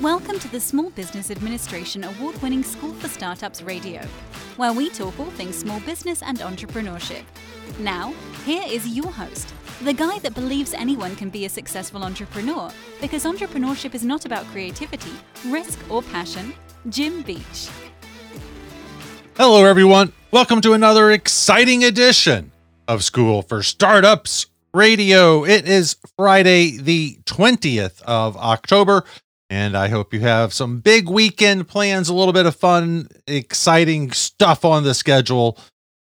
Welcome to the Small Business Administration award winning School for Startups radio, where we talk all things small business and entrepreneurship. Now, here is your host, the guy that believes anyone can be a successful entrepreneur because entrepreneurship is not about creativity, risk, or passion, Jim Beach. Hello, everyone. Welcome to another exciting edition of School for Startups Radio. It is Friday, the 20th of October, and I hope you have some big weekend plans, a little bit of fun, exciting stuff on the schedule,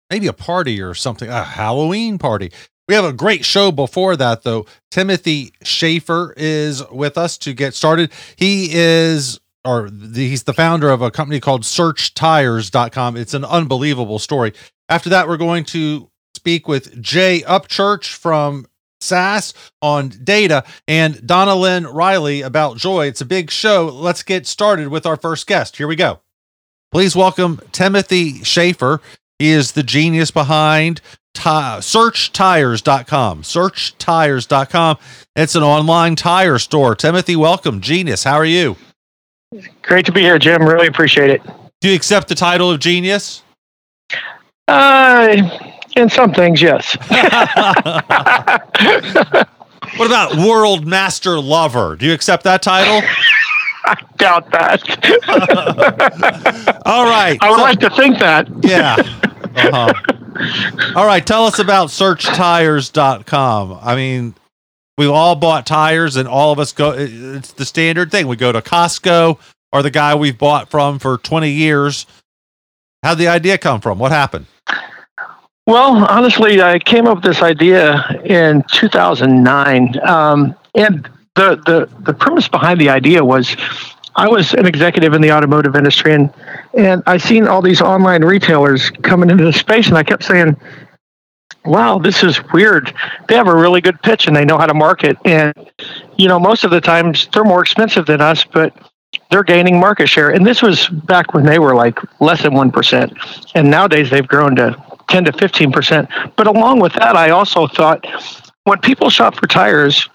maybe a party or something, a Halloween party. We have a great show before that, though. Timothy Shaffer is with us to get started. He is or he's the founder of a company called searchtires.com. It's an unbelievable story. After that, we're going to speak with Jay Upchurch from SAS on data and Donnalynn Riley about joy. It's a big show. Let's get started with our first guest. Here we go. Please welcome Timothy Shaffer. He is the genius behind ti- searchtires.com. Searchtires.com. It's an online tire store. Timothy, welcome. Genius. How are you? Great to be here, Jim. Really appreciate it. Do you accept the title of genius? Uh, in some things, yes. What about world master lover? Do you accept that title? I doubt that. All right. I would So- like to think that. yeah. Uh-huh. All right. Tell us about searchtires.com. I mean, we've all bought tires and all of us go, it's the standard thing. We go to Costco or the guy we've bought from for 20 years. How'd the idea come from? What happened? Well, honestly, I came up with this idea in 2009. Um, and the, the, the premise behind the idea was I was an executive in the automotive industry and, and I seen all these online retailers coming into the space and I kept saying, wow, this is weird. They have a really good pitch and they know how to market. And, you know, most of the times they're more expensive than us, but they're gaining market share. And this was back when they were like less than 1%. And nowadays they've grown to 10 to 15%. But along with that, I also thought when people shop for tires,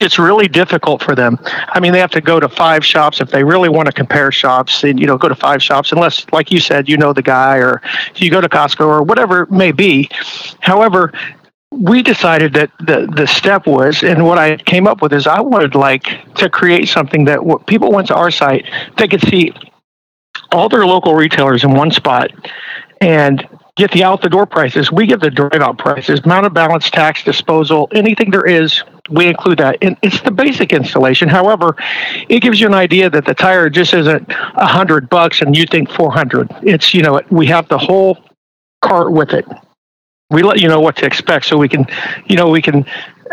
it's really difficult for them. I mean, they have to go to five shops if they really want to compare shops. And you know, go to five shops unless, like you said, you know the guy, or you go to Costco or whatever it may be. However, we decided that the the step was, and what I came up with is, I wanted like to create something that when people went to our site, they could see all their local retailers in one spot, and get the out the door prices. We give the drive out prices, mounted balance, tax, disposal, anything there is, we include that. And it's the basic installation. However, it gives you an idea that the tire just isn't a hundred bucks and you think 400. It's, you know, we have the whole cart with it. We let you know what to expect so we can, you know, we can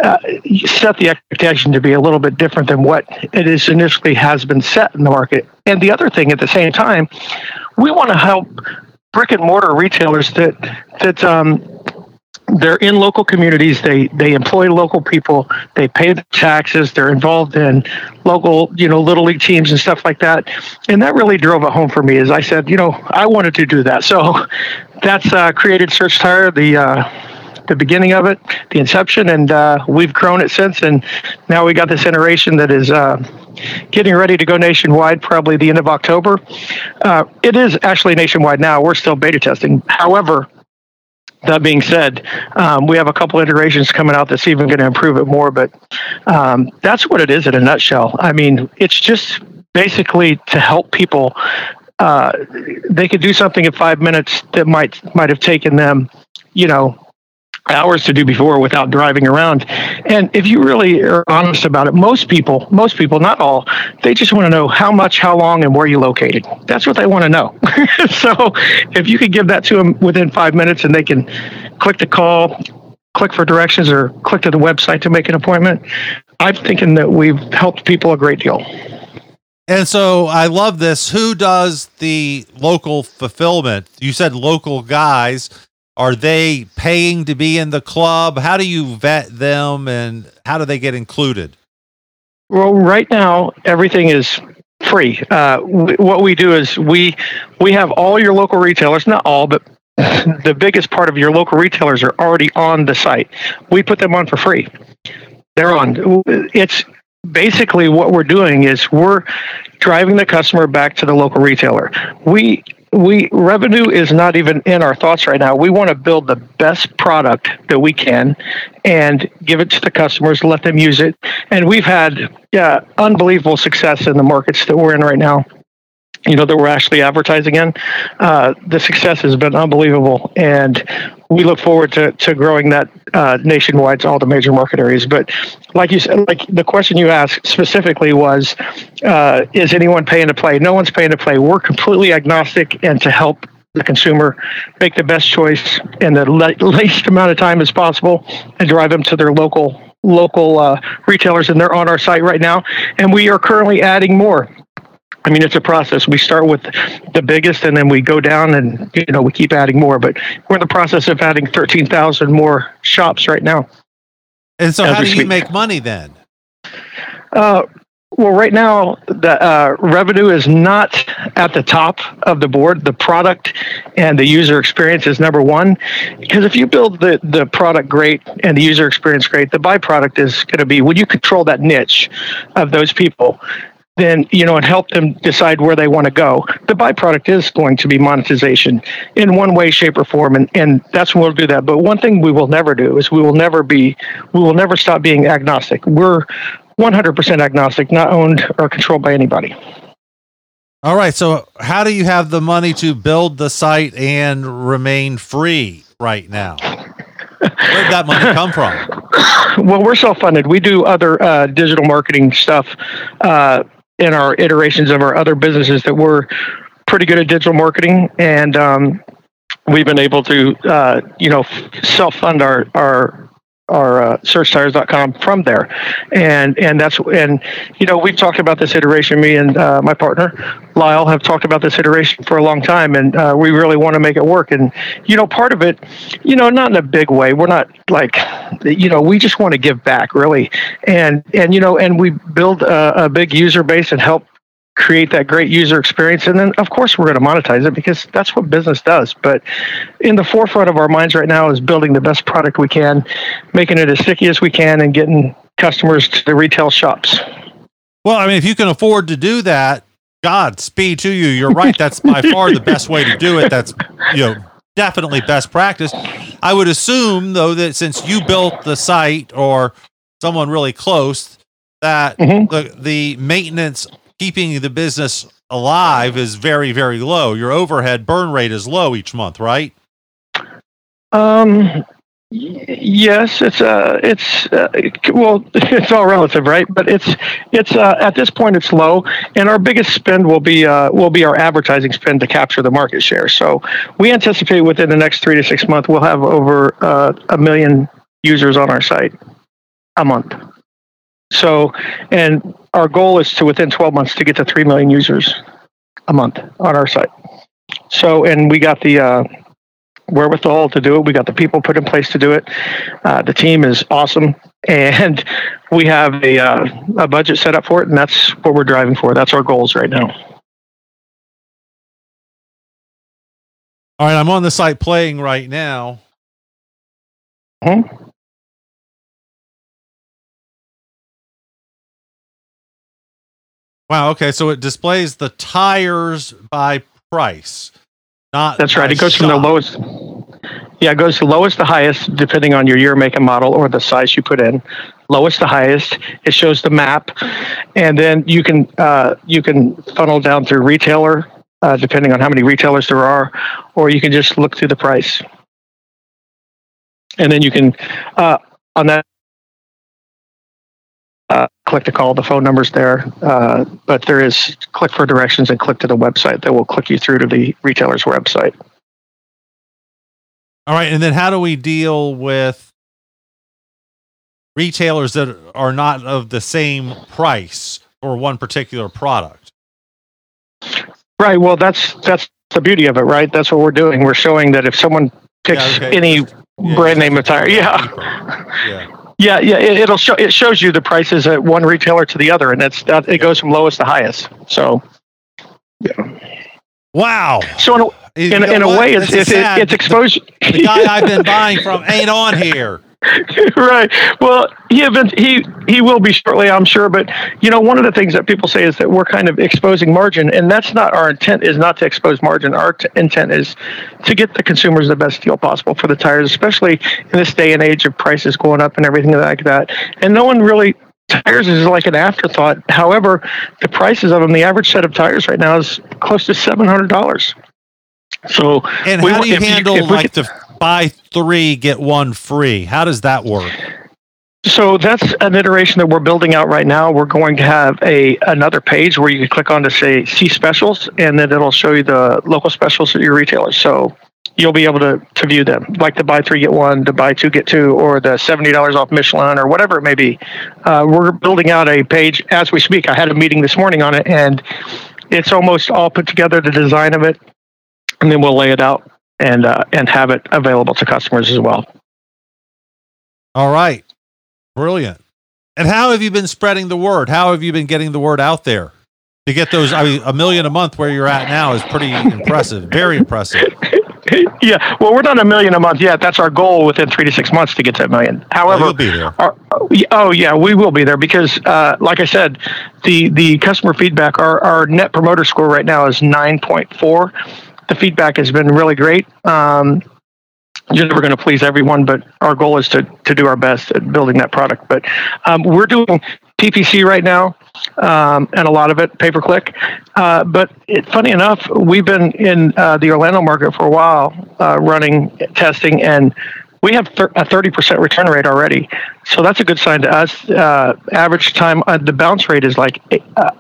uh, set the expectation to be a little bit different than what it is initially has been set in the market. And the other thing at the same time, we want to help brick and mortar retailers that that um, they're in local communities. They they employ local people. They pay taxes. They're involved in local, you know, little league teams and stuff like that. And that really drove it home for me. As I said, you know, I wanted to do that. So that's uh, created Search Tire. The uh, the beginning of it, the inception, and uh, we've grown it since. And now we got this iteration that is uh, getting ready to go nationwide, probably the end of October. Uh, it is actually nationwide now. We're still beta testing. However, that being said, um, we have a couple iterations coming out that's even going to improve it more. But um, that's what it is in a nutshell. I mean, it's just basically to help people. Uh, they could do something in five minutes that might might have taken them, you know, hours to do before without driving around. And if you really are honest about it, most people, most people, not all, they just want to know how much, how long, and where you located. That's what they want to know. so if you could give that to them within five minutes and they can click the call, click for directions, or click to the website to make an appointment, I'm thinking that we've helped people a great deal. And so I love this. Who does the local fulfillment? You said local guys. Are they paying to be in the club? How do you vet them and how do they get included? Well, right now everything is free. Uh, what we do is we we have all your local retailers, not all, but the biggest part of your local retailers are already on the site. We put them on for free. They're on. It's basically what we're doing is we're driving the customer back to the local retailer. We we revenue is not even in our thoughts right now. We want to build the best product that we can and give it to the customers, let them use it. And we've had yeah, unbelievable success in the markets that we're in right now you know that we're actually advertising in uh, the success has been unbelievable. And we look forward to, to growing that uh, nationwide to all the major market areas. But like you said like the question you asked specifically was uh, is anyone paying to play? No one's paying to play. We're completely agnostic and to help the consumer make the best choice in the least amount of time as possible and drive them to their local local uh, retailers and they're on our site right now. And we are currently adding more I mean, it's a process. We start with the biggest, and then we go down, and you know, we keep adding more. But we're in the process of adding thirteen thousand more shops right now. And so, how do you make money then? Uh, well, right now, the uh, revenue is not at the top of the board. The product and the user experience is number one. Because if you build the, the product great and the user experience great, the byproduct is going to be when you control that niche of those people, then you know and help them decide where they want to go. The byproduct is going to be monetization in one way shape or form and, and that's when we'll do that. But one thing we will never do is we will never be we will never stop being agnostic. We're 100% agnostic not owned or controlled by anybody. All right so how do you have the money to build the site and remain free right now? Where did that money come from? Well we're self-funded. We do other uh, digital marketing stuff uh, in our iterations of our other businesses that we're pretty good at digital marketing. And um, we've been able to uh, you know self fund our our our uh, searchtires.com from there. And and that's and you know we've talked about this iteration. Me and uh, my partner lyle have talked about this iteration for a long time and uh, we really want to make it work. And you know part of it you know not in a big way. We're not like you know we just want to give back really. And and you know and we build a, a big user base and help create that great user experience. And then of course we're going to monetize it because that's what business does. But in the forefront of our minds right now is building the best product we can making it as sticky as we can and getting customers to the retail shops. Well i mean if you can afford to do that god speed to you. You're right. That's by far the best way to do it. That's you know definitely best practice. I would assume though that since you built the site or someone really close that mm-hmm. the the maintenance keeping the business alive is very very low. Your overhead burn rate is low each month, right? Um yes it's uh it's uh, well it's all relative right but it's it's uh, at this point it's low and our biggest spend will be uh will be our advertising spend to capture the market share so we anticipate within the next three to six months we'll have over uh, a million users on our site a month so, and our goal is to within 12 months to get to 3 million users a month on our site. So, and we got the uh, wherewithal to do it. We got the people put in place to do it. Uh, the team is awesome, and we have a uh, a budget set up for it, and that's what we're driving for. That's our goals right now. All right, I'm on the site playing right now. Hmm? Wow. Okay. So it displays the tires by price. Not that's right. It goes shop. from the lowest. Yeah, it goes to lowest to highest depending on your year, make, and model or the size you put in. Lowest to highest. It shows the map, and then you can uh, you can funnel down through retailer uh, depending on how many retailers there are, or you can just look through the price, and then you can uh, on that click to call. The phone number's there, uh, but there is click for directions and click to the website that will click you through to the retailer's website. All right, and then how do we deal with retailers that are not of the same price for one particular product? Right. Well, that's that's the beauty of it, right? That's what we're doing. We're showing that if someone picks Yeah, okay. any Yeah, brand name of tire. Yeah. Yeah. Yeah, yeah, it, it'll show it shows you the prices at one retailer to the other, and that's that, it goes from lowest to highest. So, yeah. Wow. so in a, You in, know in a way, it's it's, it's exposure. The guy I've been buying from ain't on here. right. Well, he he he will be shortly, I'm sure. But you know, one of the things that people say is that we're kind of exposing margin, and that's not our intent. Is not to expose margin. Our t- intent is to get the consumers the best deal possible for the tires, especially in this day and age of prices going up and everything like that. And no one really. Tires is like an afterthought. However, the prices of them, the average set of tires right now is close to seven hundred dollars. So, And we how do you you- handle we like could- the buy three get one free? How does that work? So that's an iteration that we're building out right now. We're going to have a another page where you can click on to say see specials, and then it'll show you the local specials at your retailers. So you'll be able to, to view them, like the buy three get one, the buy two get two, or the seventy dollars off Michelin, or whatever it may be. Uh, we're building out a page as we speak. I had a meeting this morning on it, and it's almost all put together. The design of it, and then we'll lay it out and uh, and have it available to customers as well. All right. Brilliant. And how have you been spreading the word? How have you been getting the word out there? To get those, I mean, a million a month where you're at now is pretty impressive. Very impressive. yeah, well, we're not a million a month yet. That's our goal within three to six months to get to a million. However, you'll be there. our, oh yeah, we will be there because, uh, like I said, the the customer feedback, our our net promoter score right now is nine point four. The feedback has been really great. Um, you're never going to please everyone, but our goal is to to do our best at building that product. But um, we're doing PPC right now, um, and a lot of it pay per click. Uh, but it, funny enough, we've been in uh, the Orlando market for a while, uh, running testing, and we have a 30% return rate already. So that's a good sign to us. Uh, average time, uh, the bounce rate is like uh,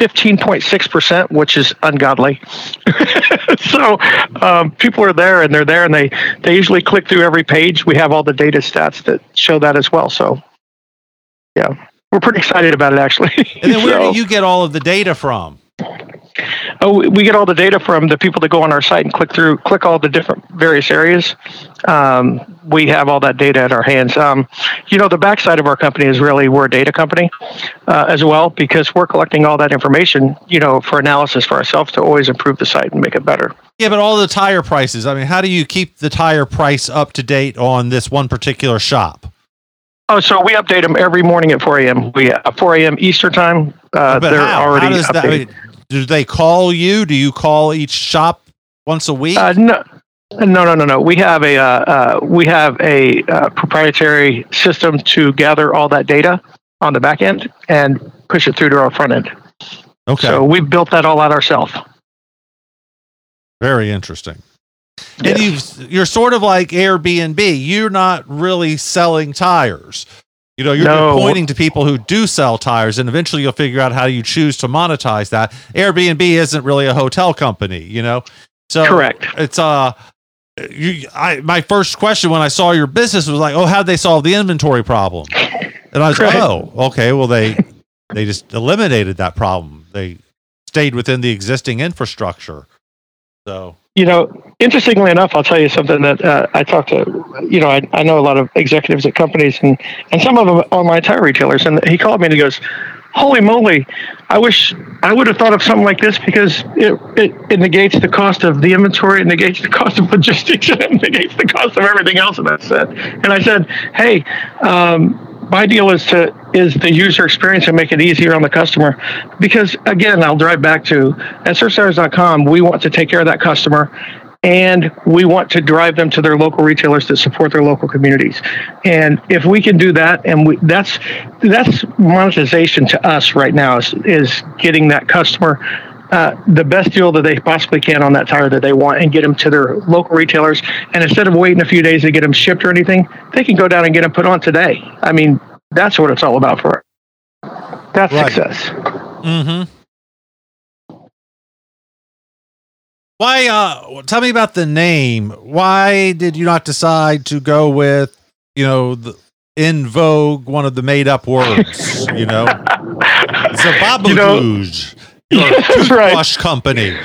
15.6%, which is ungodly. so um, people are there and they're there and they, they usually click through every page. We have all the data stats that show that as well. So, yeah, we're pretty excited about it actually. And then where So- do you get all of the data from? Oh, we- get all the data from the people that go on our site and click through, click all the different various areas. Um, we have all that data at our hands. Um, you know, the backside of our company is really we're a data company uh, as well because we're collecting all that information, you know, for analysis for ourselves to always improve the site and make it better. Yeah, but all the tire prices. I mean, how do you keep the tire price up to date on this one particular shop? Oh, so we update them every morning at 4 a.m. We uh, 4 a.m. Eastern time. Uh, but they're how? already how that? I mean, do they call you? Do you call each shop once a week? Uh, no, no, no, no, no. We have a uh, uh, we have a uh, proprietary system to gather all that data on the back end and push it through to our front end. okay, So we've built that all out ourselves. very interesting. And Yes. you you're sort of like Airbnb. You're not really selling tires. You know, you're No. pointing to people who do sell tires, and eventually you'll figure out how you choose to monetize that. Airbnb isn't really a hotel company, you know. So Correct. It's uh, you. I my first question when I saw your business was like, oh, how'd they solve the inventory problem? And I was like, oh, okay. Well, they they just eliminated that problem. They stayed within the existing infrastructure. So You know, interestingly enough, I'll tell you something that uh, I talked to. You know, I, I know a lot of executives at companies and and some of them online tire retailers, and he called me and he goes, "Holy moly! I wish I would have thought of something like this because it, it it negates the cost of the inventory, it negates the cost of logistics, and it negates the cost of everything else." And I said, and I said, "Hey." Um, my deal is to is the user experience and make it easier on the customer. Because again i'll drive back to at searchtires.com we want to take care of that customer and we want to drive them to their local retailers that support their local communities. And if we can do that and we that's that's monetization to us right now is, is getting that customer uh, the best deal that they possibly can on that tire that they want and get them to their local retailers. And instead of waiting a few days to get them shipped or anything, they can go down and get them put on today. I mean, that's what it's all about for us. That's Right. success. Mm-hmm. Why? Uh, tell me about the name. Why did you not decide to go with, you know, the in vogue, one of the made-up words? You know, it's a You know- your Yeah, right. toothbrush company.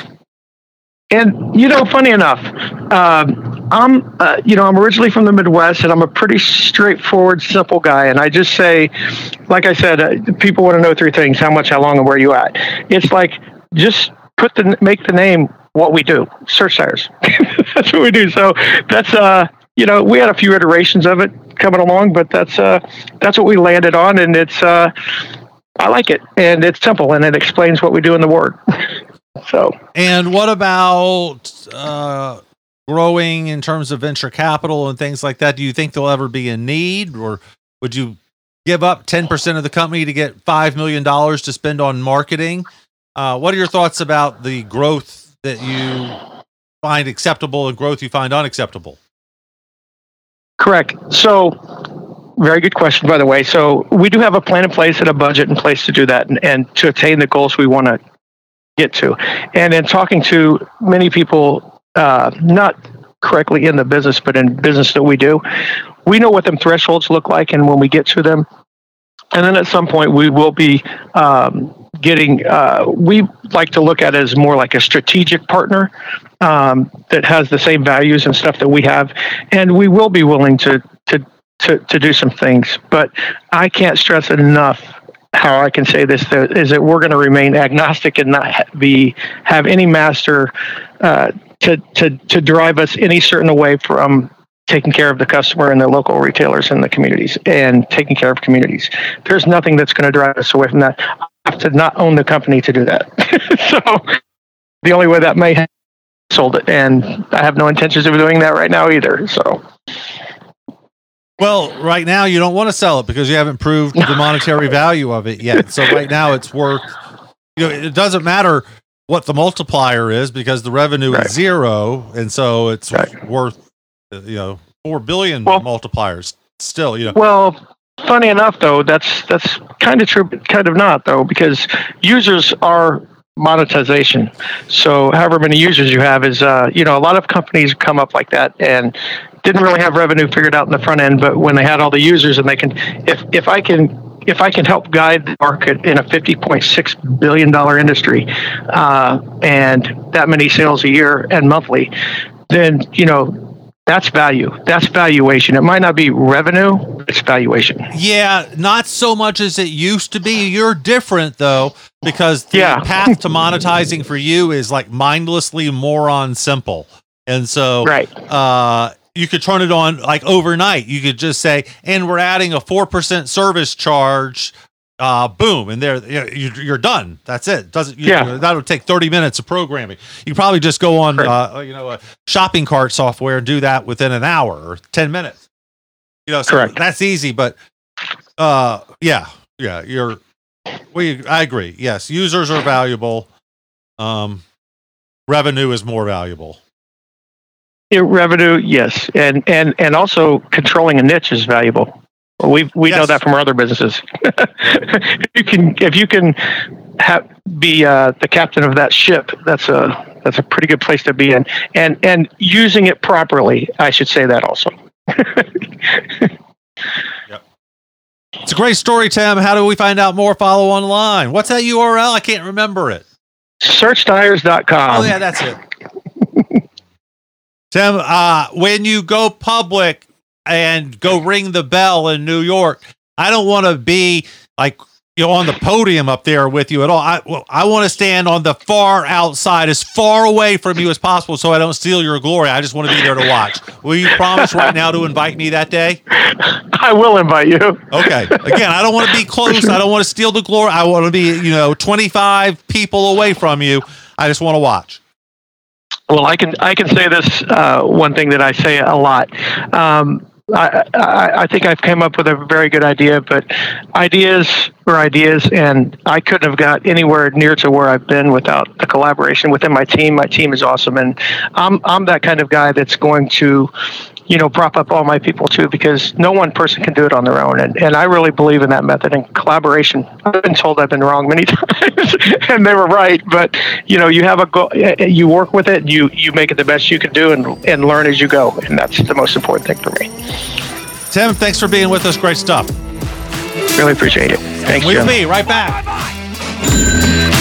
and you know, funny enough, um, I'm uh, you know I'm originally from the Midwest, and I'm a pretty straightforward, simple guy. And I just say, like I said, uh, people want to know three things: how much, how long, and where you at. It's like just put the make the name what we do. Search tires. that's what we do. So that's uh you know we had a few iterations of it coming along, but that's uh that's what we landed on, and it's uh I like it, and it's simple, and it explains what we do in the word. so and what about uh growing in terms of venture capital and things like that? Do you think there'll ever be a need, or would you give up 10% of the company to get $5 million to spend on marketing? Uh, what are your thoughts about the growth that you find acceptable and growth you find unacceptable? Correct. So, very good question, by the way. So, we do have a plan in place and a budget in place to do that and, and to attain the goals we want to get to. And in talking to many people, uh, not correctly in the business, but in business that we do, we know what them thresholds look like. And when we get to them, and then at some point we will be um, getting uh, we like to look at it as more like a strategic partner um, that has the same values and stuff that we have and we will be willing to to to, to do some things but i can't stress enough how i can say this is that we're going to remain agnostic and not be have any master uh, to, to to drive us any certain way from taking care of the customer and the local retailers and the communities and taking care of communities. There's nothing that's going to drive us away from that. I have to not own the company to do that. so the only way that may have sold it, and I have no intentions of doing that right now either. So. Well, right now you don't want to sell it because you haven't proved the monetary value of it yet. So right now it's worth you know it doesn't matter what the multiplier is because the revenue right. is zero and so it's right. worth you know, four billion well, multipliers still, you know. Well, funny enough though, that's that's kind of true, but kind of not though, because users are monetization. So however many users you have is uh, you know, a lot of companies come up like that and didn't really have revenue figured out in the front end, but when they had all the users and they can if if I can if I can help guide the market in a $50.6 billion industry uh, and that many sales a year and monthly, then, you know, that's value. That's valuation. It might not be revenue, it's valuation. Yeah, not so much as it used to be. You're different though, because the yeah. path to monetizing for you is like mindlessly moron simple. And so right. uh you could turn it on like overnight. You could just say, and we're adding a 4% service charge uh, boom, and there you're done. That's it. Doesn't you, yeah. that would take 30 minutes of programming. You probably just go on, uh, you know, a shopping cart software and do that within an hour or 10 minutes. You know, so Correct. that's easy. But uh, yeah, yeah, you're. We I agree. Yes, users are valuable. Um, revenue is more valuable. Yeah, revenue, yes, and and and also controlling a niche is valuable. We we yes. know that from our other businesses. you can if you can have, be uh, the captain of that ship. That's a that's a pretty good place to be in, and and using it properly. I should say that also. yep. It's a great story, Tim. How do we find out more? Follow online. What's that URL? I can't remember it. Searchtires.com. Oh yeah, that's it. Tim, uh, when you go public, and go ring the bell in New York. I don't want to be like you know on the podium up there with you at all. I well, I want to stand on the far outside, as far away from you as possible, so I don't steal your glory. I just want to be there to watch. Will you promise right now to invite me that day? I will invite you. Okay. Again, I don't want to be close. I don't want to steal the glory. I want to be you know twenty five people away from you. I just want to watch. Well, I can I can say this uh, one thing that I say a lot. Um, I, I, think I've come up with a very good idea, but ideas are ideas, and I couldn't have got anywhere near to where I've been without the collaboration within my team. My team is awesome, and I'm I'm that kind of guy that's going to you know, prop up all my people too, because no one person can do it on their own. And, and I really believe in that method and collaboration. I've been told I've been wrong many times and they were right, but you know, you have a goal, eh, eh, you work with it, you, you make it the best you can do and, and learn as you go. And that's the most important thing for me. Tim, thanks for being with us. Great stuff. Really appreciate it. Thanks. We'll Jim. be right back.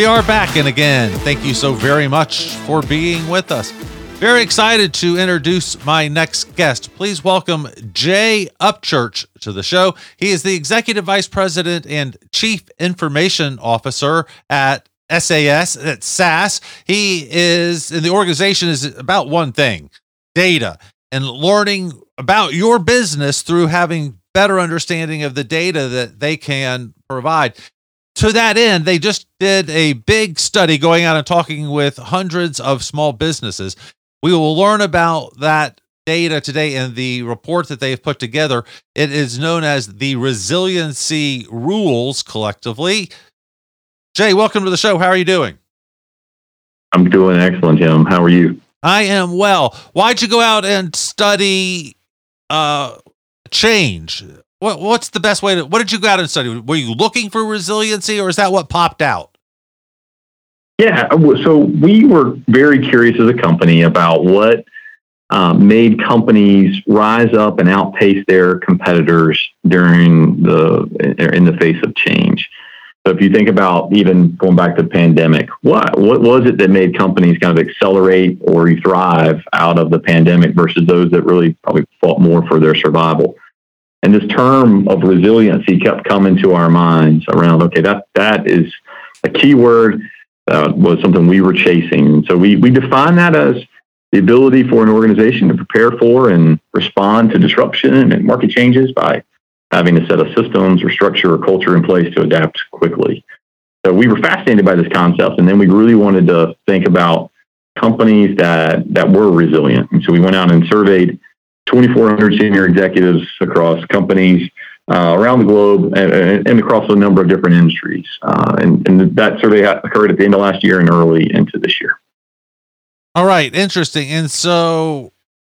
We are back and again. Thank you so very much for being with us. Very excited to introduce my next guest. Please welcome Jay Upchurch to the show. He is the Executive Vice President and Chief Information Officer at SAS, at SAS. He is, and the organization is about one thing data and learning about your business through having better understanding of the data that they can provide to that end, they just did a big study going out and talking with hundreds of small businesses. We will learn about that data today in the report that they've put together. It is known as the Resiliency Rules collectively. Jay, welcome to the show. How are you doing? I'm doing excellent, Tim. How are you? I am well. Why'd you go out and study uh, change? What what's the best way to what did you go out and study? Were you looking for resiliency or is that what popped out? Yeah, so we were very curious as a company about what uh, made companies rise up and outpace their competitors during the in the face of change. So if you think about even going back to the pandemic, what what was it that made companies kind of accelerate or thrive out of the pandemic versus those that really probably fought more for their survival? And this term of resiliency kept coming to our minds around, okay, that, that is a key word, uh, was something we were chasing. So we, we define that as the ability for an organization to prepare for and respond to disruption and market changes by having a set of systems or structure or culture in place to adapt quickly. So we were fascinated by this concept, and then we really wanted to think about companies that that were resilient. And so we went out and surveyed 2,400 senior executives across companies uh, around the globe and, and, across a number of different industries. Uh, and, and, that survey occurred at the end of last year and early into this year. All right, interesting. And so,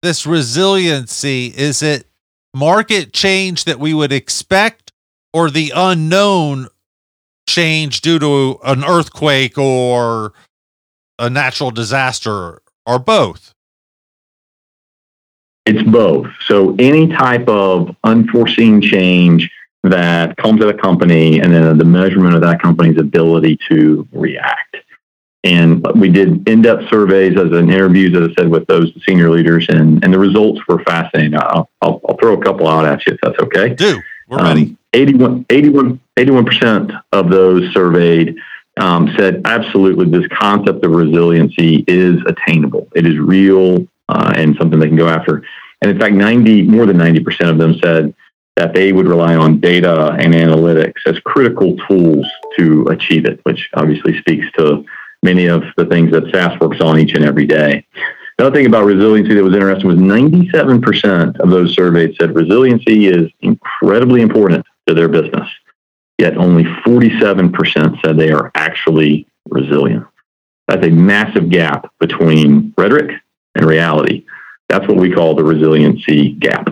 this resiliency is it market change that we would expect, or the unknown change due to an earthquake or a natural disaster, or both? It's both. So any type of unforeseen change that comes at a company and then the measurement of that company's ability to react. And we did in-depth surveys as an interviews, as I said, with those senior leaders, and, and the results were fascinating. I'll, I'll, I'll throw a couple out at you if that's okay. Do. We're um, ready. 81, 81, 81% of those surveyed um, said absolutely this concept of resiliency is attainable. It is real uh, and something they can go after. And in fact, 90, more than 90% of them said that they would rely on data and analytics as critical tools to achieve it, which obviously speaks to many of the things that SAS works on each and every day. Another thing about resiliency that was interesting was 97% of those surveyed said resiliency is incredibly important to their business, yet only 47% said they are actually resilient. That's a massive gap between rhetoric and reality. That's what we call the resiliency gap.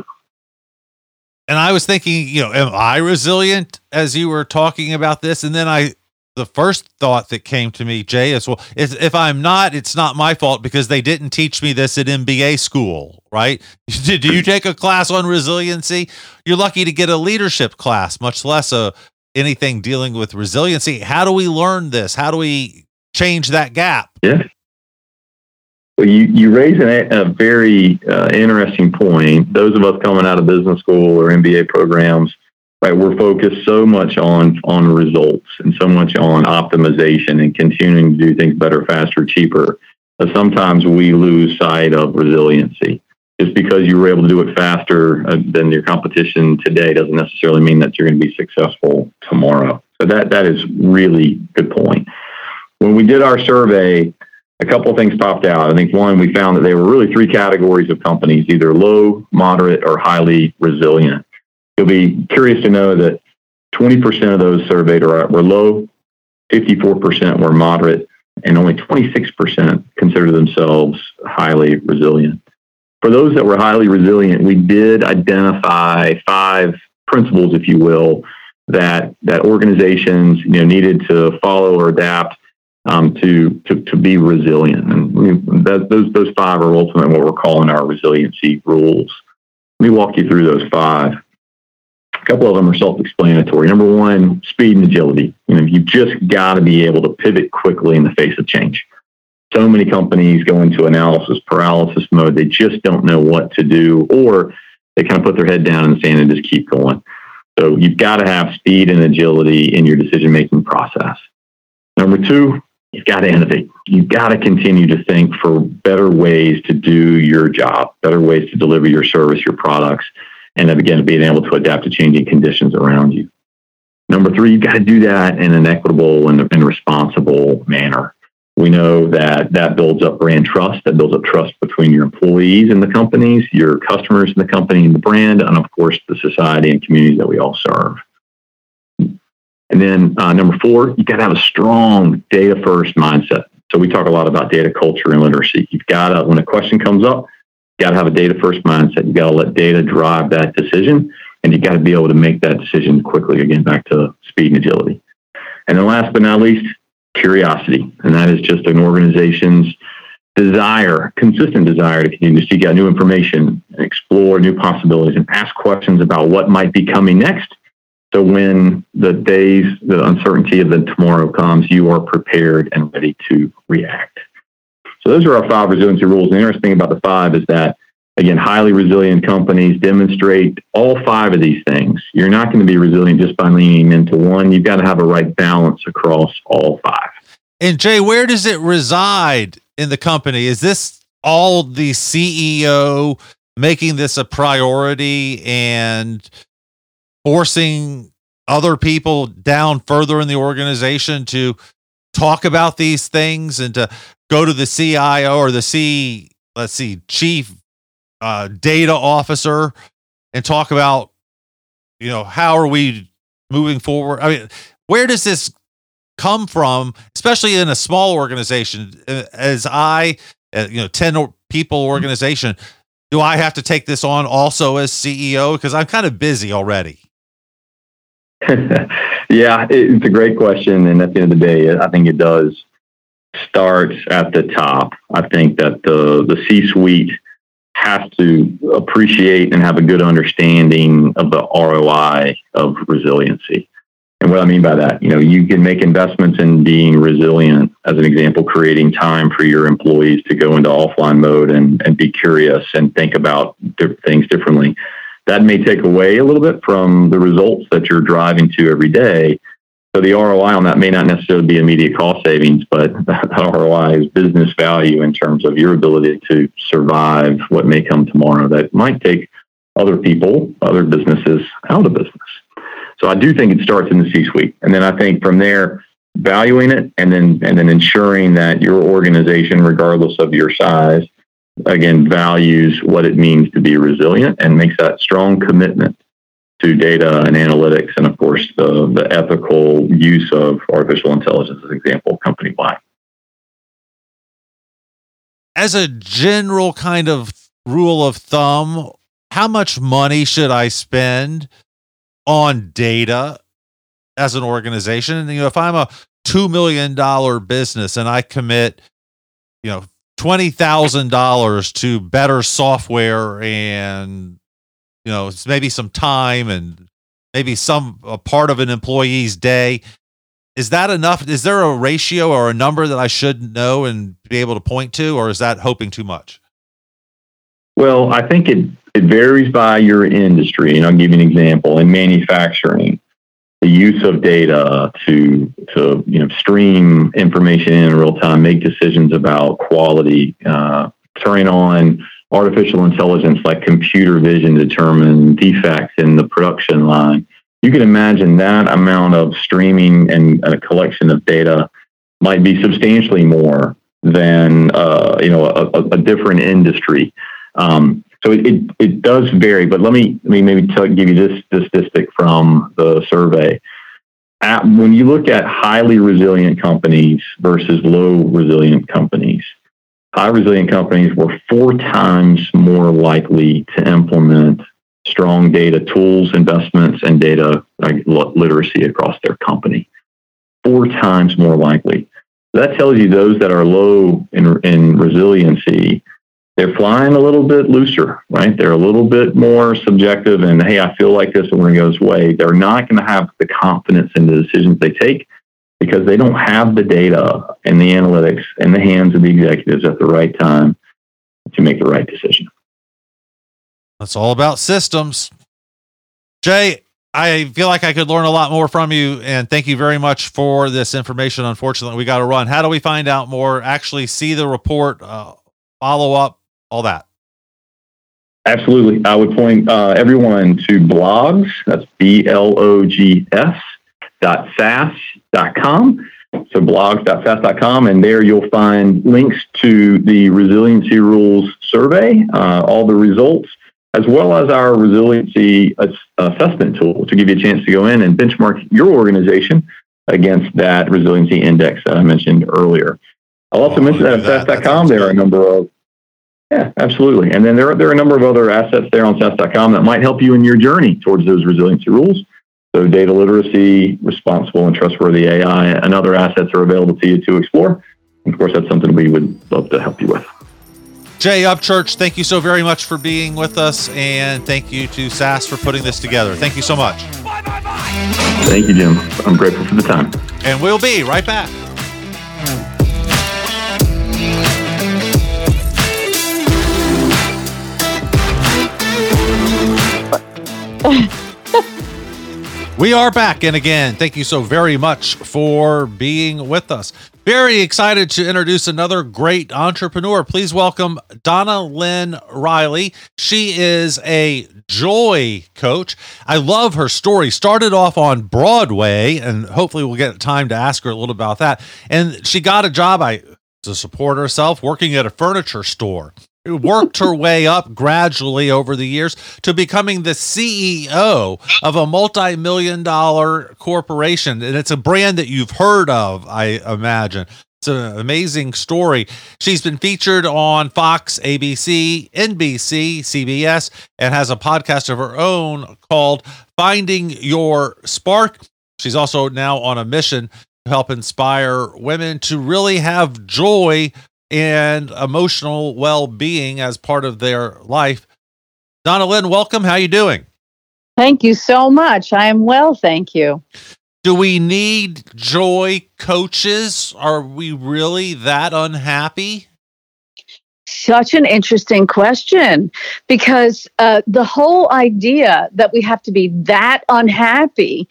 And I was thinking, you know, am I resilient as you were talking about this? And then I, the first thought that came to me, Jay, is well, is if I'm not, it's not my fault because they didn't teach me this at MBA school, right? Did you take a class on resiliency? You're lucky to get a leadership class, much less a anything dealing with resiliency. How do we learn this? How do we change that gap? Yeah. Well, you, you raise an, a very uh, interesting point. Those of us coming out of business school or MBA programs, right, we're focused so much on on results and so much on optimization and continuing to do things better, faster, cheaper. But sometimes we lose sight of resiliency. Just because you were able to do it faster uh, than your competition today doesn't necessarily mean that you're going to be successful tomorrow. So that that is really good point. When we did our survey, a couple of things popped out. I think one, we found that they were really three categories of companies, either low, moderate, or highly resilient. You'll be curious to know that 20% of those surveyed were low, 54% were moderate, and only 26% consider themselves highly resilient. For those that were highly resilient, we did identify five principles, if you will, that that organizations you know needed to follow or adapt um, to, to, to be resilient. And that, those, those five are ultimately what we're calling our resiliency rules. Let me walk you through those five. A couple of them are self-explanatory. Number one, speed and agility. You know, you've just got to be able to pivot quickly in the face of change. So many companies go into analysis paralysis mode. They just don't know what to do, or they kind of put their head down in the sand and just keep going. So you've got to have speed and agility in your decision-making process. Number two, you've got to innovate. You've got to continue to think for better ways to do your job, better ways to deliver your service, your products, and then again, being able to adapt to changing conditions around you. Number three, you've got to do that in an equitable and, and responsible manner. We know that that builds up brand trust, that builds up trust between your employees and the companies, your customers and the company and the brand, and of course, the society and communities that we all serve. And then uh, number four, you got to have a strong data first mindset. So we talk a lot about data culture and literacy. You've got to, when a question comes up, you got to have a data first mindset. You got to let data drive that decision, and you got to be able to make that decision quickly. Again, back to speed and agility. And then last but not least, curiosity, and that is just an organization's desire, consistent desire to continue to seek out new information, and explore new possibilities, and ask questions about what might be coming next. So when the days, the uncertainty of the tomorrow comes, you are prepared and ready to react. So those are our five resiliency rules. The interesting thing about the five is that, again, highly resilient companies demonstrate all five of these things. You're not going to be resilient just by leaning into one. You've got to have a right balance across all five. And Jay, where does it reside in the company? Is this all the CEO making this a priority and forcing other people down further in the organization to talk about these things and to go to the CIO or the C, let's see, chief uh, data officer and talk about, you know, how are we moving forward? I mean, where does this come from, especially in a small organization? As I, uh, you know, 10 people organization, do I have to take this on also as CEO? Because I'm kind of busy already. Yeah, it's a great question. And at the end of the day, I think it does start at the top. I think that the, the C suite has to appreciate and have a good understanding of the ROI of resiliency. And what I mean by that, you know, you can make investments in being resilient, as an example, creating time for your employees to go into offline mode and, and be curious and think about things differently that may take away a little bit from the results that you're driving to every day. So the ROI on that may not necessarily be immediate cost savings, but the ROI is business value in terms of your ability to survive what may come tomorrow that might take other people, other businesses out of business. So I do think it starts in the C-suite, and then I think from there, valuing it, and then and then ensuring that your organization, regardless of your size, again, values what it means to be resilient and makes that strong commitment to data and analytics, and of course, the, the ethical use of artificial intelligence as an example company wide. As a general kind of rule of thumb, how much money should I spend on data as an organization? And you know, if I'm a two million dollar business and I commit, you know, twenty thousand dollars to better software and you know maybe some time and maybe some a part of an employee's day. Is that enough? Is there a ratio or a number that i should know and be able to point to or is that hoping too much? Well i think it it varies by your industry and i'll give you an example. In manufacturing the use of data to to you know stream information in real time, make decisions about quality, uh, turning on artificial intelligence like computer vision to determine defects in the production line. You can imagine that amount of streaming and a collection of data might be substantially more than uh, you know a, a different industry. Um, so it, it, it, does vary, but let me, let me maybe tell, give you this, statistic from the survey. At, when you look at highly resilient companies versus low resilient companies, high resilient companies were four times more likely to implement strong data tools, investments, and data literacy across their company. Four times more likely. That tells you those that are low in, in resiliency they're flying a little bit looser, right? They're a little bit more subjective and, hey, I feel like this and we're going to go this way. They're not going to have the confidence in the decisions they take because they don't have the data and the analytics in the hands of the executives at the right time to make the right decision. That's all about systems. Jay, I feel like I could learn a lot more from you, and thank you very much for this information. Unfortunately, we got to run. How do we find out more? Actually, see the report, uh, follow up, all that. Absolutely, I would point uh, everyone to blogs. That's b l o g s dot sas dot com. So blogs.sas.com, and there you'll find links to the resiliency rules survey, uh, all the results, as well as our resiliency assessment tool to give you a chance to go in and benchmark your organization against that resiliency index that I mentioned earlier. I'll also oh, mention that at SAS.com there are a number of yeah, absolutely. And then there are, there are a number of other assets there on SAS.com that might help you in your journey towards those resiliency rules. So data literacy, responsible and trustworthy AI, and other assets are available to you to explore. And of course, that's something we would love to help you with. Jay Upchurch, thank you so very much for being with us, and thank you to SAS for putting this together. Thank you so much. Bye, bye, bye. Thank you, Jim. I'm grateful for the time. And we'll be right back. we are back and again thank you so very much for being with us very excited to introduce another great entrepreneur. Please welcome Donnalynn Riley. She is a joy coach. I love her story. Started off on Broadway, and hopefully we'll get time to ask her a little about that. And she got a job I to support herself working at a furniture store worked her way up gradually over the years to becoming the CEO of a multi million dollar corporation. And it's a brand that you've heard of, I imagine. It's an amazing story. She's been featured on Fox, ABC, NBC, CBS, and has a podcast of her own called Finding Your Spark. She's also now on a mission to help inspire women to really have joy and emotional well-being as part of their life. Donnalynn, welcome. How are you doing? Thank you so much. I am well, thank you. Do we need joy coaches? Are we really that unhappy? Such an interesting question because uh, the whole idea that we have to be that unhappy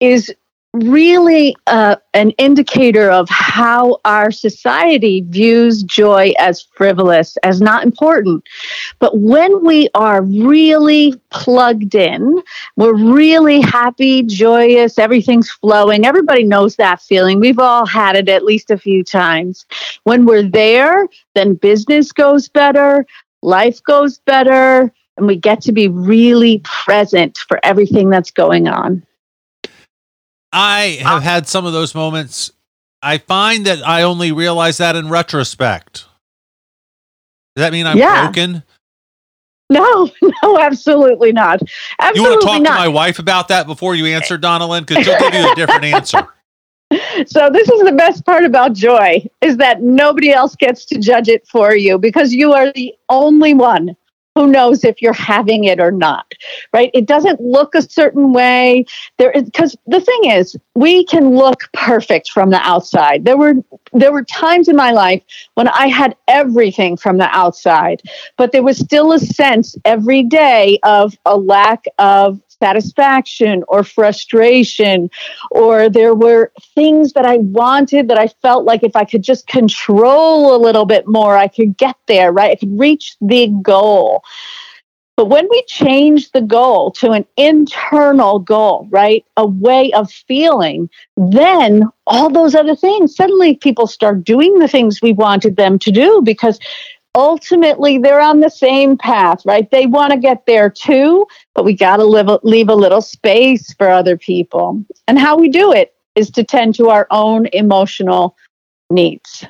is really uh, an indicator of how our society views joy as frivolous, as not important. But when we are really plugged in, we're really happy, joyous, everything's flowing. Everybody knows that feeling. We've all had it at least a few times. When we're there, then business goes better, life goes better, and we get to be really present for everything that's going on. I have had some of those moments. I find that I only realize that in retrospect. Does that mean I'm yeah. broken? No, no, absolutely not. Absolutely you want to talk not. to my wife about that before you answer, Donnalynn? Because she'll give you a different answer. So this is the best part about joy is that nobody else gets to judge it for you because you are the only one who knows if you're having it or not right? It doesn't look a certain way. There because the thing is we can look perfect from the outside. There were there were times in my life when i had everything from the outside but there was still a sense every day of a lack of satisfaction or frustration, or there were things that I wanted that I felt like if I could just control a little bit more, I could get there, right? I could reach the goal. But when we change the goal to an internal goal, right, a way of feeling, then all those other things, suddenly people start doing the things we wanted them to do because ultimately they're on the same path, right? They want to get there too, but we got to leave a little space for other people. And how we do it is to tend to our own emotional needs.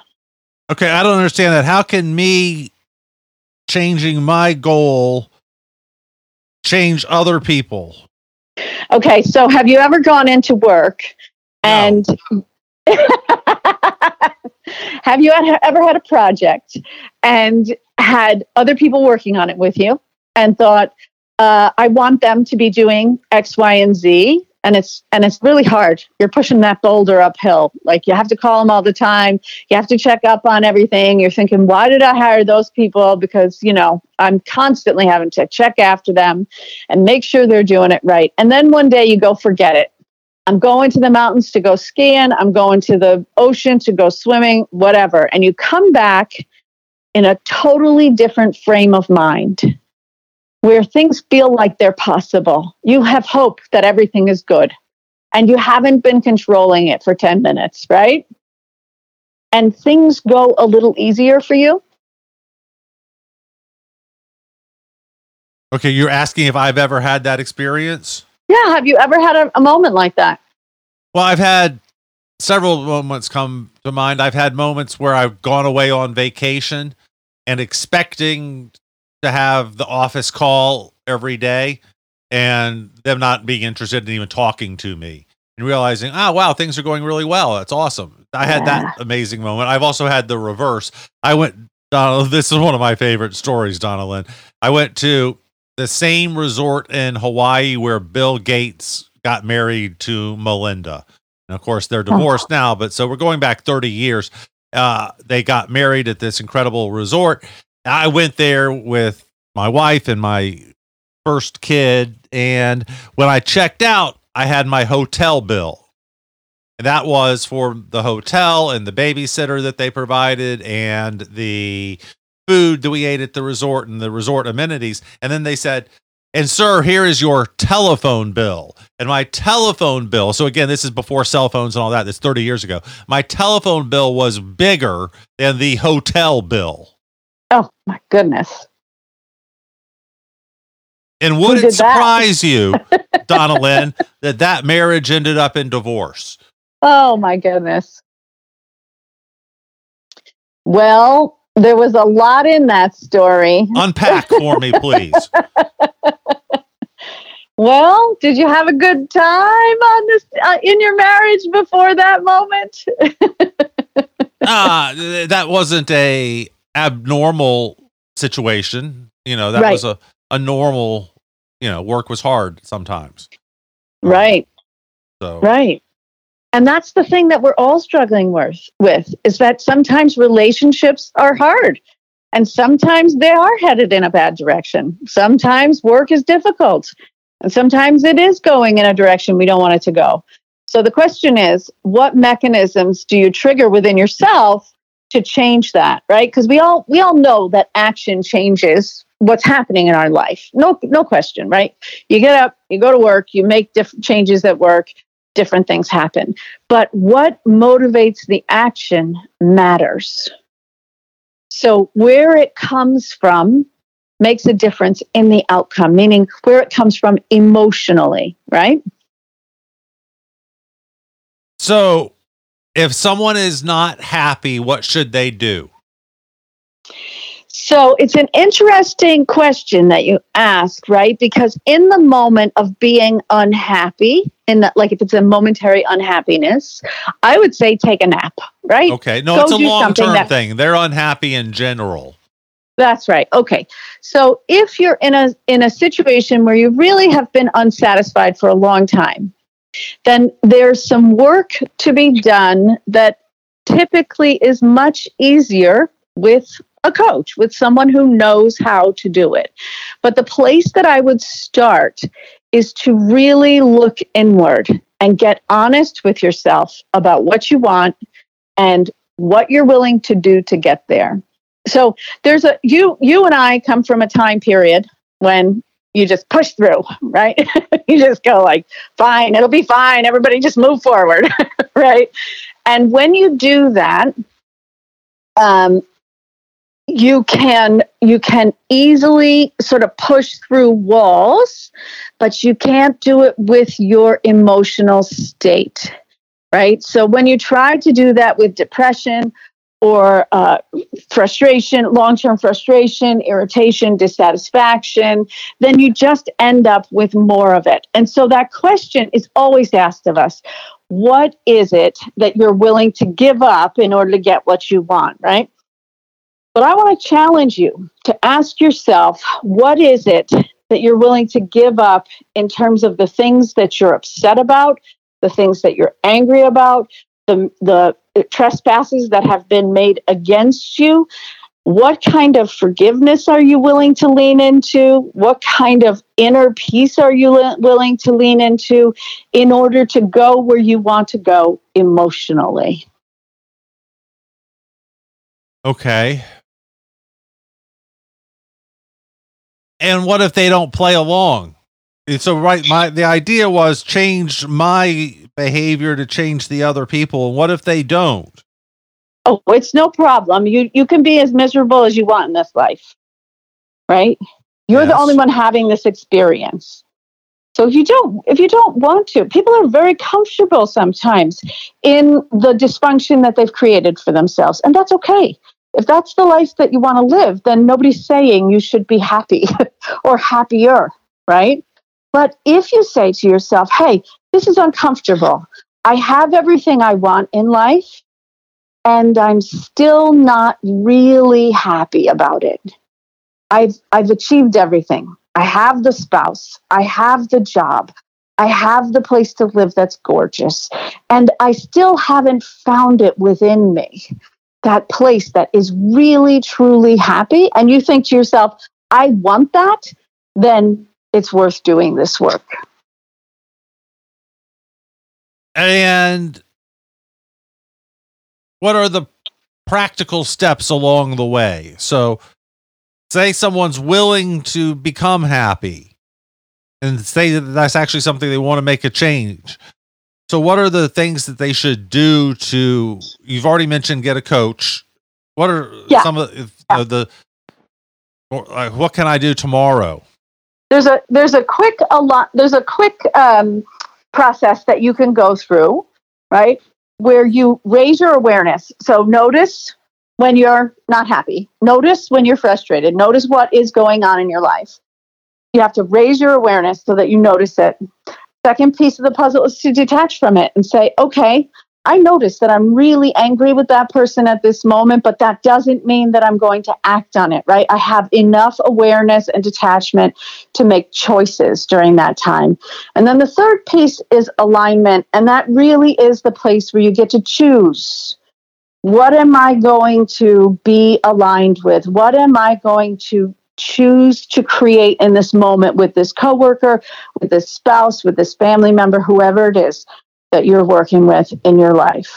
Okay, I don't understand that. How can me changing my goal change other people? Okay, so have you ever gone into work and no. Have you ever had a project and had other people working on it with you and thought, uh, I want them to be doing X, Y, and Z. And it's and it's really hard. You're pushing that boulder uphill. Like you have to call them all the time. You have to check up on everything. You're thinking, why did I hire those people? Because you know I'm constantly having to check after them and make sure they're doing it right. And then one day you go, forget it. I'm going to the mountains to go skiing. I'm going to the ocean to go swimming, whatever. And you come back in a totally different frame of mind where things feel like they're possible. You have hope that everything is good and you haven't been controlling it for 10 minutes, right? And things go a little easier for you. Okay, you're asking if I've ever had that experience? Yeah, have you ever had a, a moment like that? Well, I've had several moments come to mind. I've had moments where I've gone away on vacation and expecting to have the office call every day and them not being interested in even talking to me and realizing, oh, wow, things are going really well. That's awesome. I had that amazing moment. I've also had the reverse. I went, Donald, this is one of my favorite stories, Donnalynn. I went to the same resort in Hawaii where Bill Gates got married to Melinda. And of course, they're divorced oh. now, but so we're going back 30 years. Uh, they got married at this incredible resort. I went there with my wife and my first kid. And when I checked out, I had my hotel bill. And that was for the hotel and the babysitter that they provided and the food that we ate at the resort and the resort amenities. And then they said, and sir, here is your telephone bill. And my telephone bill, so again, this is before cell phones and all that, that's 30 years ago. My telephone bill was bigger than the hotel bill. Oh my goodness. And would it surprise you, Donnalynn, that that marriage ended up in divorce? Oh my goodness. Well, there was a lot in that story. Unpack for me, please. well, did you have a good time on this uh, in your marriage before that moment? Ah, uh, that wasn't a abnormal situation. You know, that right. was a, a normal, you know, work was hard sometimes. Right. So Right. And that's the thing that we're all struggling with, with is that sometimes relationships are hard and sometimes they are headed in a bad direction. Sometimes work is difficult and sometimes it is going in a direction we don't want it to go. So the question is, what mechanisms do you trigger within yourself to change that, right? Because we all we all know that action changes what's happening in our life. No no question, right? You get up, you go to work, you make different changes at work, different things happen. But what motivates the action matters. So where it comes from makes a difference in the outcome, meaning where it comes from emotionally, right? So if someone is not happy, what should they do? So it's an interesting question that you ask, right? Because in the moment of being unhappy, in that, like if it's a momentary unhappiness, I would say take a nap, right? Okay. No, Go it's a long term that- thing. They're unhappy in general. That's right. Okay. So if you're in a in a situation where you really have been unsatisfied for a long time, then there's some work to be done that typically is much easier with a coach, with someone who knows how to do it. But the place that I would start is to really look inward and get honest with yourself about what you want and what you're willing to do to get there. So there's a you you and I come from a time period when you just push through, right? you just go like, fine, it'll be fine. Everybody just move forward, right? And when you do that, um, you can you can easily sort of push through walls, but you can't do it with your emotional state, right? So when you try to do that with depression or uh, frustration, long term frustration, irritation, dissatisfaction, then you just end up with more of it. And so that question is always asked of us what is it that you're willing to give up in order to get what you want, right? But I want to challenge you to ask yourself what is it that you're willing to give up in terms of the things that you're upset about, the things that you're angry about, the, the trespasses that have been made against you. What kind of forgiveness are you willing to lean into? What kind of inner peace are you le- willing to lean into in order to go where you want to go emotionally? Okay. And what if they don't play along? And So right, my the idea was change my behavior to change the other people. And what if they don't? Oh, it's no problem. You you can be as miserable as you want in this life. Right? You're yes. the only one having this experience. So if you don't if you don't want to, people are very comfortable sometimes in the dysfunction that they've created for themselves, and that's okay. If that's the life that you want to live, then nobody's saying you should be happy or happier, right? But if you say to yourself, hey, this is uncomfortable, I have everything I want in life, and I'm still not really happy about it. I've, I've achieved everything. I have the spouse, I have the job, I have the place to live that's gorgeous, and I still haven't found it within me that place that is really, truly happy. And you think to yourself, I want that, then it's worth doing this work. And what are the practical steps along the way? So, say someone's willing to become happy and say that that's actually something they want to make a change. So, what are the things that they should do to? You've already mentioned get a coach. What are yeah. some of the, yeah. the like, what can I do tomorrow? there's a there's a quick a lot there's a quick um, process that you can go through, right? Where you raise your awareness. So notice when you're not happy. Notice when you're frustrated. Notice what is going on in your life. You have to raise your awareness so that you notice it. Second piece of the puzzle is to detach from it and say, okay, I notice that I'm really angry with that person at this moment, but that doesn't mean that I'm going to act on it, right? I have enough awareness and detachment to make choices during that time. And then the third piece is alignment. And that really is the place where you get to choose. What am I going to be aligned with? What am I going to choose to create in this moment with this coworker, with this spouse, with this family member, whoever it is? that you're working with in your life.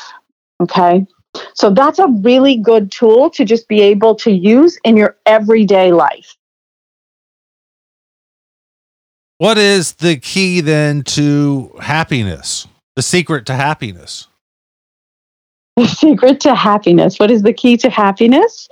Okay. So that's a really good tool to just be able to use in your everyday life. What is the key then to happiness? The secret to happiness? The secret to happiness. What is the key to happiness?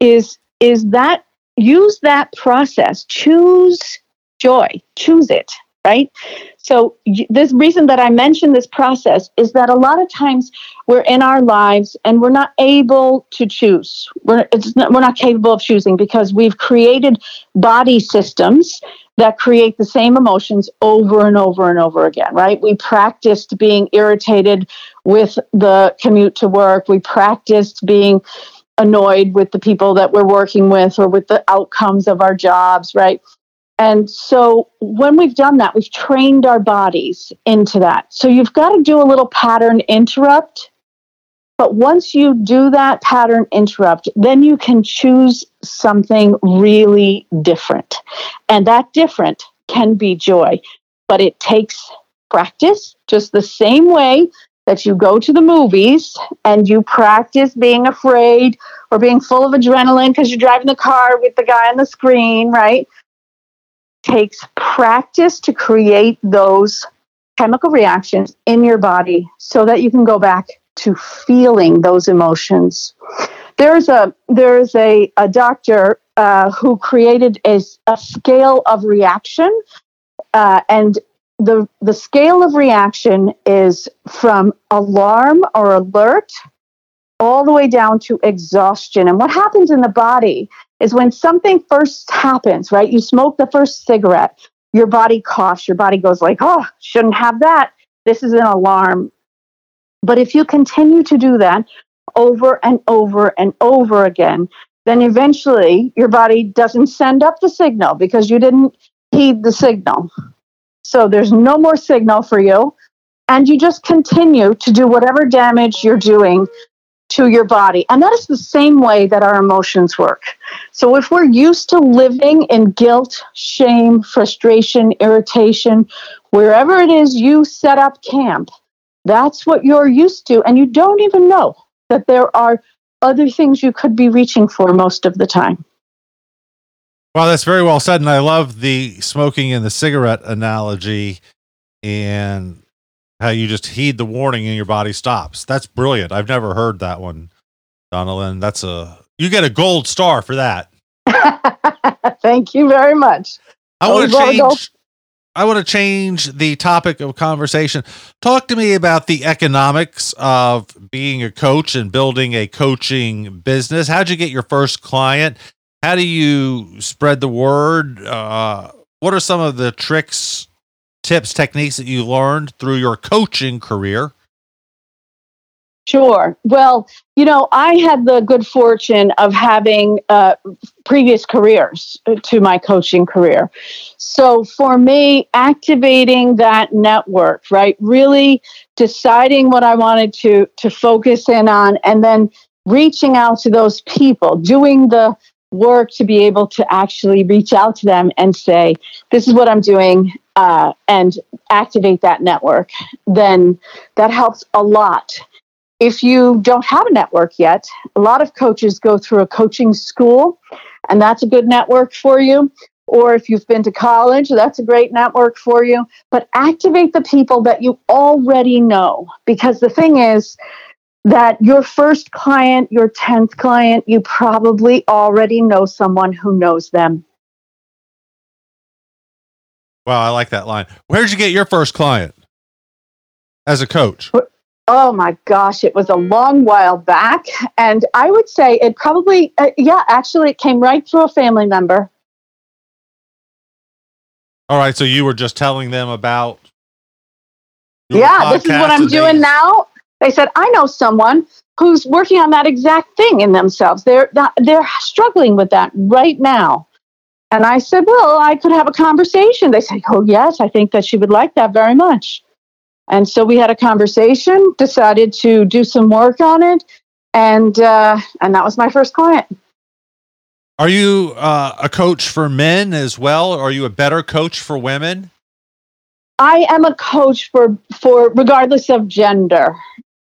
Is is that use that process. Choose joy. Choose it right? So, this reason that I mention this process is that a lot of times we're in our lives and we're not able to choose. We're, not, we're not capable of choosing because we've created body systems that create the same emotions over and over and over again, right? We practiced being irritated with the commute to work, we practiced being annoyed with the people that we're working with or with the outcomes of our jobs, right? And so when we've done that, we've trained our bodies into that. So you've got to do a little pattern interrupt. But once you do that pattern interrupt, then you can choose something really different. And that different can be joy, but it takes practice, just the same way that you go to the movies and you practice being afraid or being full of adrenaline because you're driving the car with the guy on the screen, right? takes practice to create those chemical reactions in your body so that you can go back to feeling those emotions. There's a there's a, a doctor uh, who created a, a scale of reaction, uh, and the the scale of reaction is from alarm or alert all the way down to exhaustion. And what happens in the body is when something first happens, right? You smoke the first cigarette, your body coughs, your body goes like, oh, shouldn't have that. This is an alarm. But if you continue to do that over and over and over again, then eventually your body doesn't send up the signal because you didn't heed the signal. So there's no more signal for you. And you just continue to do whatever damage you're doing to your body. And that is the same way that our emotions work. So if we're used to living in guilt, shame, frustration, irritation, wherever it is you set up camp, that's what you're used to. And you don't even know that there are other things you could be reaching for most of the time. Well, that's very well said. And I love the smoking and the cigarette analogy and how you just heed the warning and your body stops. That's brilliant. I've never heard that one, Donnalynn. That's a, you get a gold star for that. Thank you very much. I want to change. I want to change the topic of conversation. Talk to me about the economics of being a coach and building a coaching business. How'd you get your first client? How do you spread the word? Uh, what are some of the tricks, tips, techniques that you learned through your coaching career? Sure. Well, you know, I had the good fortune of having uh, previous careers to my coaching career. So for me, activating that network, right? Really deciding what I wanted to to focus in on, and then reaching out to those people, doing the work to be able to actually reach out to them and say, "This is what I'm doing," uh, and activate that network. Then that helps a lot if you don't have a network yet, a lot of coaches go through a coaching school, and that's a good network for you. Or if you've been to college, that's a great network for you. But activate the people that you already know. Because the thing is that your first client, your 10th client, you probably already know someone who knows them. Wow, I like that line. Where'd you get your first client as a coach? Oh my gosh, it was a long while back. And I would say it probably, uh, yeah, actually, it came right through a family member. All right. So you were just telling them about. Yeah, this is what I'm doing now. They said, I know someone who's working on that exact thing in themselves. They're, they're struggling with that right now. And I said, Well, I could have a conversation. They said, Oh, yes, I think that she would like that very much. And so we had a conversation, decided to do some work on it, and uh, and that was my first client. Are you uh, a coach for men as well? Or are you a better coach for women? I am a coach for for regardless of gender.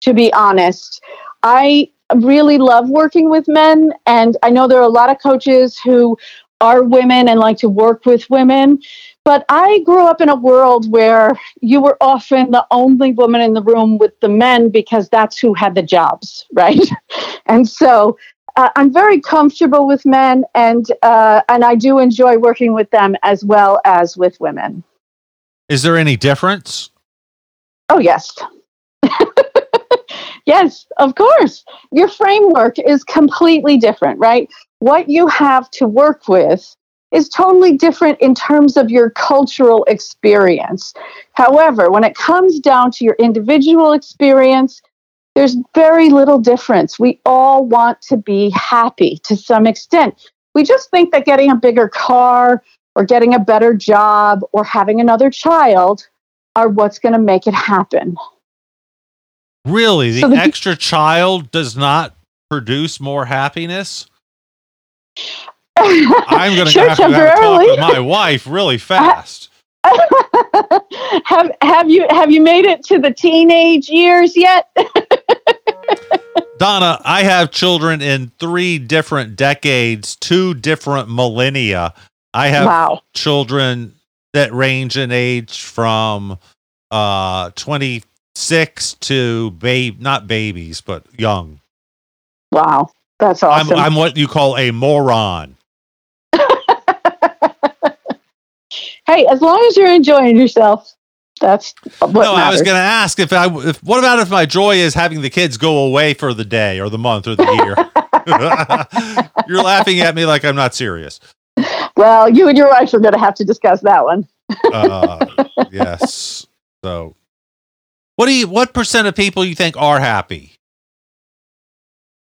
To be honest, I really love working with men, and I know there are a lot of coaches who are women and like to work with women. But I grew up in a world where you were often the only woman in the room with the men because that's who had the jobs, right? and so uh, I'm very comfortable with men, and uh, and I do enjoy working with them as well as with women. Is there any difference? Oh yes. Yes, of course. Your framework is completely different, right? What you have to work with is totally different in terms of your cultural experience. However, when it comes down to your individual experience, there's very little difference. We all want to be happy to some extent. We just think that getting a bigger car or getting a better job or having another child are what's going to make it happen. Really? The, so the extra child does not produce more happiness? I'm going sure, to have to talk with my wife really fast. have have you have you made it to the teenage years yet? Donna, I have children in three different decades, two different millennia. I have wow. children that range in age from uh 26 to babe not babies, but young. Wow. That's awesome. I'm, I'm what you call a moron. hey, as long as you're enjoying yourself, that's what no. Matters. I was going to ask if I if what about if my joy is having the kids go away for the day or the month or the year? you're laughing at me like I'm not serious. Well, you and your wife are going to have to discuss that one. uh, yes. So, what do you? What percent of people you think are happy?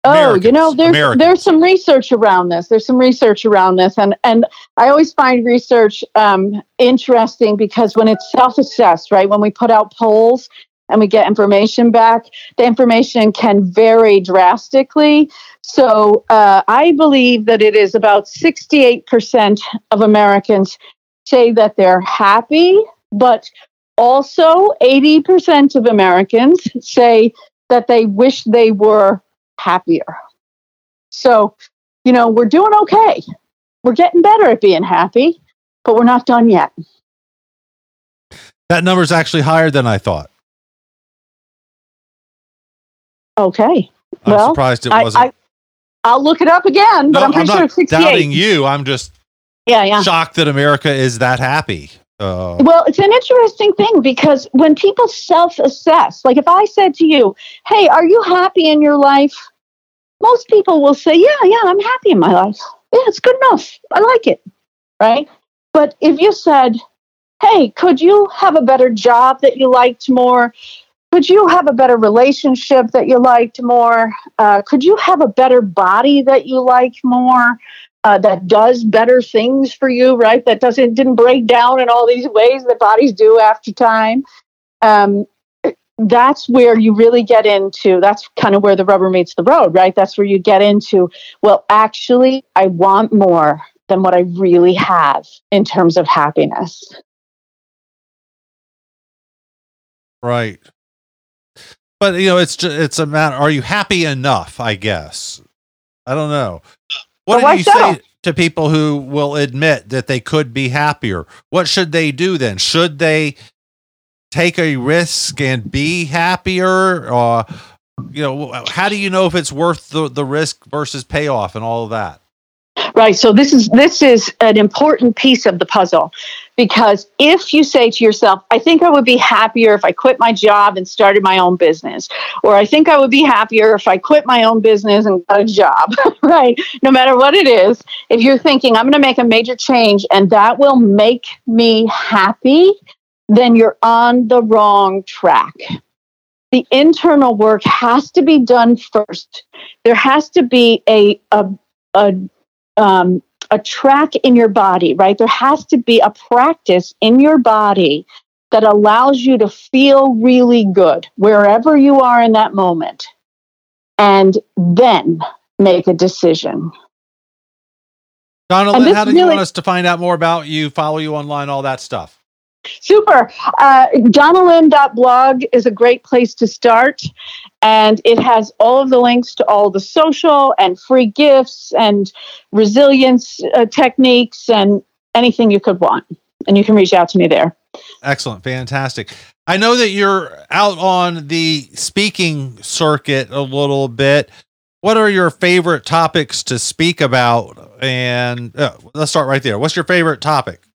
Oh, you know, there's Americans. there's some research around this. There's some research around this, and and I always find research um, interesting because when it's self-assessed, right? When we put out polls and we get information back, the information can vary drastically. So uh, I believe that it is about 68% of Americans say that they're happy, but also 80% of Americans say that they wish they were happier. So, you know, we're doing okay. We're getting better at being happy, but we're not done yet. that number is actually higher than I thought. Okay. I'm Well, surprised it wasn't. I, I'll look it up again, but No, I'm pretty sure not it's 68. doubting you. I'm just Yeah, yeah. shocked that America is that happy. Uh, Well, it's an interesting thing because when people self assess, like if I said to you, Hey, are you happy in your life? Most people will say, Yeah, yeah, I'm happy in my life. Yeah, it's good enough. I like it. Right. But if you said, Hey, could you have a better job that you liked more? Could you have a better relationship that you liked more? Uh, could you have a better body that you like more? Uh, that does better things for you, right? That doesn't didn't break down in all these ways that bodies do after time. Um, that's where you really get into. That's kind of where the rubber meets the road, right? That's where you get into. Well, actually, I want more than what I really have in terms of happiness. right. But you know, it's just, it's a matter. Are you happy enough? I guess. I don't know. What do you so? say to people who will admit that they could be happier? What should they do then? Should they take a risk and be happier? Or you know, how do you know if it's worth the, the risk versus payoff and all of that? Right. So this is this is an important piece of the puzzle because if you say to yourself, I think I would be happier if I quit my job and started my own business, or I think I would be happier if I quit my own business and got a job, right? No matter what it is, if you're thinking I'm going to make a major change and that will make me happy, then you're on the wrong track. The internal work has to be done first. There has to be a a, a um, a track in your body, right? There has to be a practice in your body that allows you to feel really good wherever you are in that moment. And then make a decision. Donald, how do you want us to find out more about you, follow you online, all that stuff? Super. Uh, Donnalynn.blog is a great place to start. And it has all of the links to all the social and free gifts and resilience uh, techniques and anything you could want. And you can reach out to me there. Excellent. Fantastic. I know that you're out on the speaking circuit a little bit. What are your favorite topics to speak about? And uh, let's start right there. What's your favorite topic?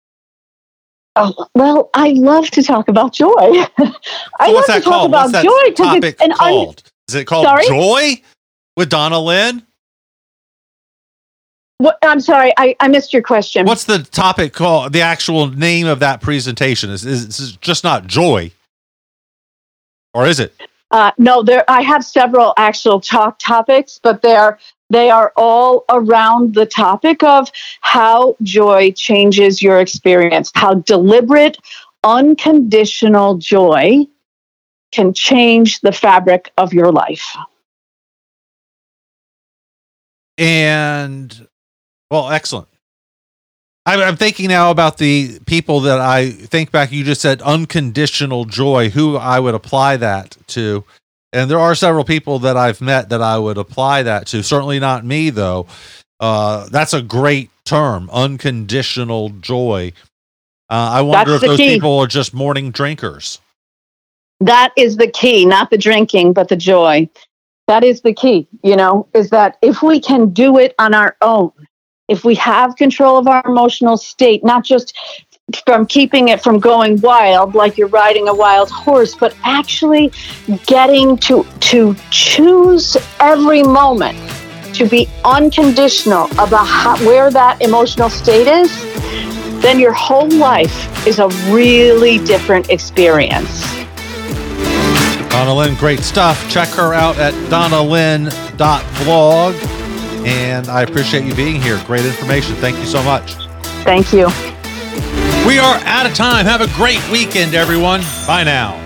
Oh, well, I love to talk about joy. I So love to talk called? about What's that joy because topic it's an un- called? Is it called Sorry? Joy with Donnalynn? what, I'm sorry, I, I missed your question. What's the topic called? The actual name of that presentation is is, is just not Joy, or is it? Uh, no, there. I have several actual talk topics, but they're they are all around the topic of how joy changes your experience, how deliberate, unconditional joy can change the fabric of your life. And well, excellent. I'm, thinking now about the people that I think back. You just said unconditional joy. Who I would apply that to, and there are several people that I've met that I would apply that to. Certainly not me though. Uh, that's a great term, unconditional joy. Uh, I wonder That's if those key. people are just morning drinkers. That is the key, not the drinking, but the joy. That is the key, you know, is that if we can do it on our own, if we have control of our emotional state, not just from keeping it from going wild like you're riding a wild horse, but actually getting to to choose every moment to be unconditional about how, where that emotional state is, then your whole life is a really different experience. Donnalynn, great stuff. Check her out at donnalynn.blog. And I appreciate you being here. Great information. Thank you so much. Thank you. We are out of time. Have a great weekend, everyone. Bye now.